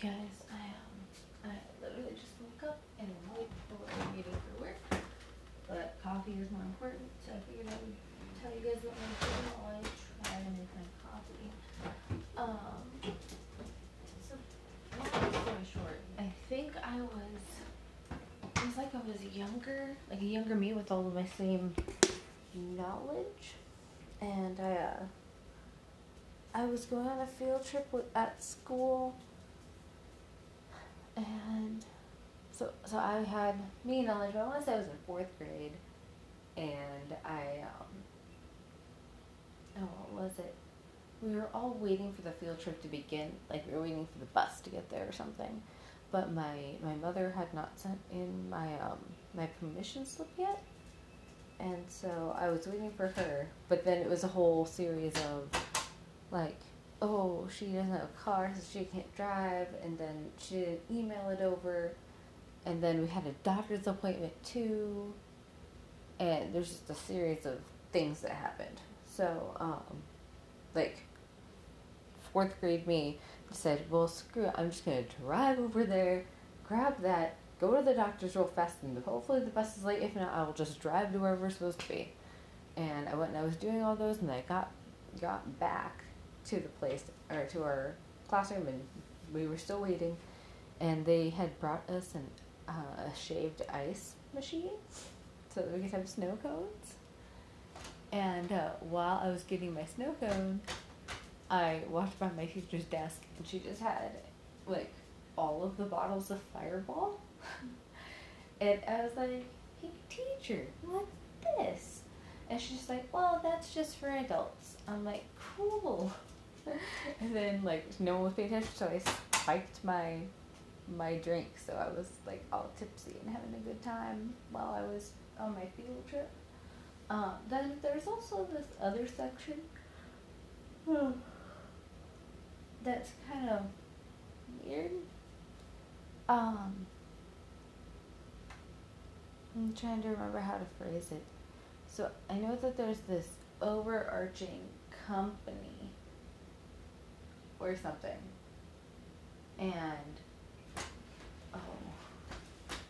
guys, I um, I literally just woke up and I'm waiting for a meeting for work. But coffee is more important, so I figured I would tell you guys what I'm doing while I try to make my coffee. Um, so long story short, I think I was. It was like I was younger, like a younger me with all of my same knowledge, and I uh, I was going on a field trip with, at school, and so so I had me knowledge. But I want to say I was in fourth grade, and I um. Oh, what was it? We were all waiting for the field trip to begin. Like we were waiting for the bus to get there or something, but my my mother had not sent in my um my permission slip yet, and so I was waiting for her. But then it was a whole series of like, oh, she doesn't have a car, so she can't drive, and then she didn't email it over, and then we had a doctor's appointment too, and there's just a series of things that happened. So, um, like, fourth grade me said, well, screw it, I'm just gonna drive over there, grab that, go to the doctor's real fast, and hopefully the bus is late. If not, I will just drive to wherever we're supposed to be. And I went and I was doing all those, and I got got back to the place or to our classroom, and we were still waiting. And they had brought us an, uh, a shaved ice machine so that we could have snow cones. And uh, while I was getting my snow cone, I walked by my teacher's desk, and she just had like all of the bottles of Fireball. and I was like, "Hey, teacher, what's this?" And she's like, "Well, that's just for adults." I'm like, "Cool." and then like no one was paying attention, so I spiked my my drink, so I was like all tipsy and having a good time while I was on my field trip. Um, then there's also this other section that's kind of weird. Um, I'm trying to remember how to phrase it. So I know that there's this overarching company or something. And oh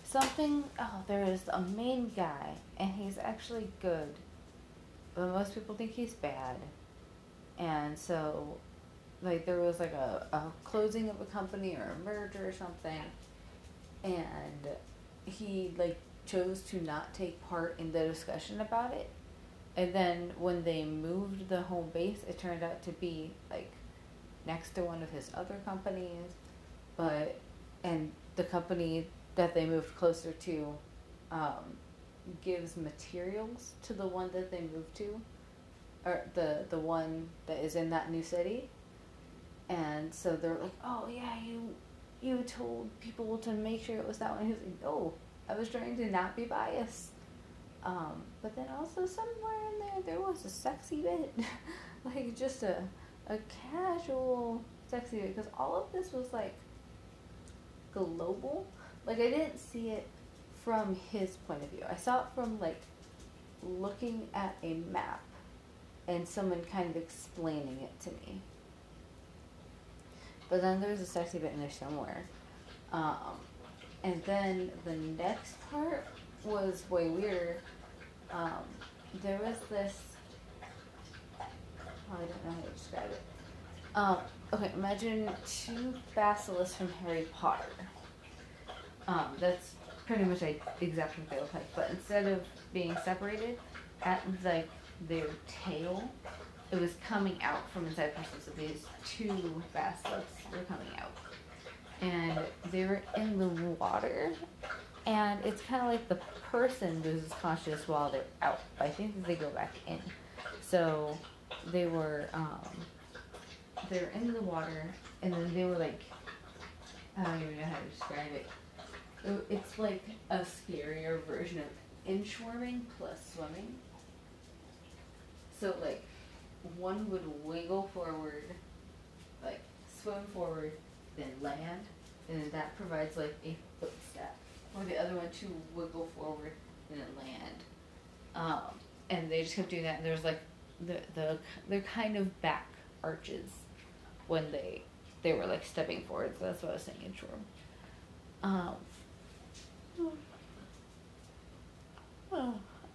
something oh there is a main guy and he's actually good. But most people think he's bad. And so like there was like a, a closing of a company or a merger or something and he like chose to not take part in the discussion about it and then when they moved the home base it turned out to be like next to one of his other companies but and the company that they moved closer to um, gives materials to the one that they moved to or the the one that is in that new city and so they're like, "Oh yeah, you you told people to make sure it was that one." He was like, "No, I was trying to not be biased." Um, but then also somewhere in there there was a sexy bit, like just a a casual sexy bit, because all of this was like global. Like I didn't see it from his point of view. I saw it from like looking at a map and someone kind of explaining it to me. But then there's a sexy bit in there somewhere. Um, and then the next part was way weirder. Um, there was this. Oh, I don't know how to describe it. Um, okay, imagine two basilisks from Harry Potter. Um, that's pretty much like exactly what they look like, but instead of being separated at like their tail, it was coming out from inside the person. So these two basilisks were coming out, and they were in the water. And it's kind of like the person loses consciousness while they're out. But I think that they go back in. So they were um, they were in the water, and then they were like I don't even know how to describe it. It's like a scarier version of inchworming plus swimming. So like one would wiggle forward, like swim forward, then land, and then that provides like a footstep. Or the other one to wiggle forward and then land. Um, and they just kept doing that, and there's like the the they're kind of back arches when they they were like stepping forward. So that's what I was saying in short. Um,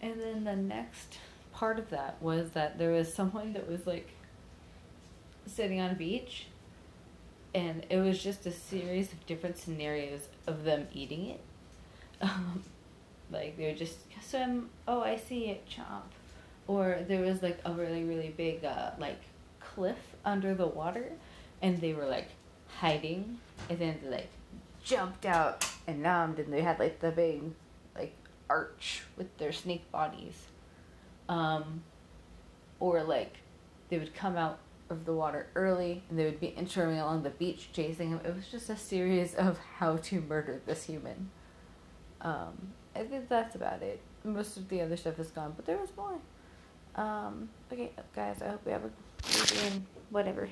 and then the next part of that was that there was someone that was like sitting on a beach and it was just a series of different scenarios of them eating it. Um, like they would just swim, oh I see it, chomp. Or there was like a really, really big uh, like cliff under the water and they were like hiding and then they like jumped out and numbed and they had like the big like arch with their snake bodies. Um, or like they would come out of the water early and they would be inching along the beach chasing him. It was just a series of how to murder this human. Um, I think that's about it. Most of the other stuff is gone, but there was more. Um, okay, guys, I hope we have a good whatever.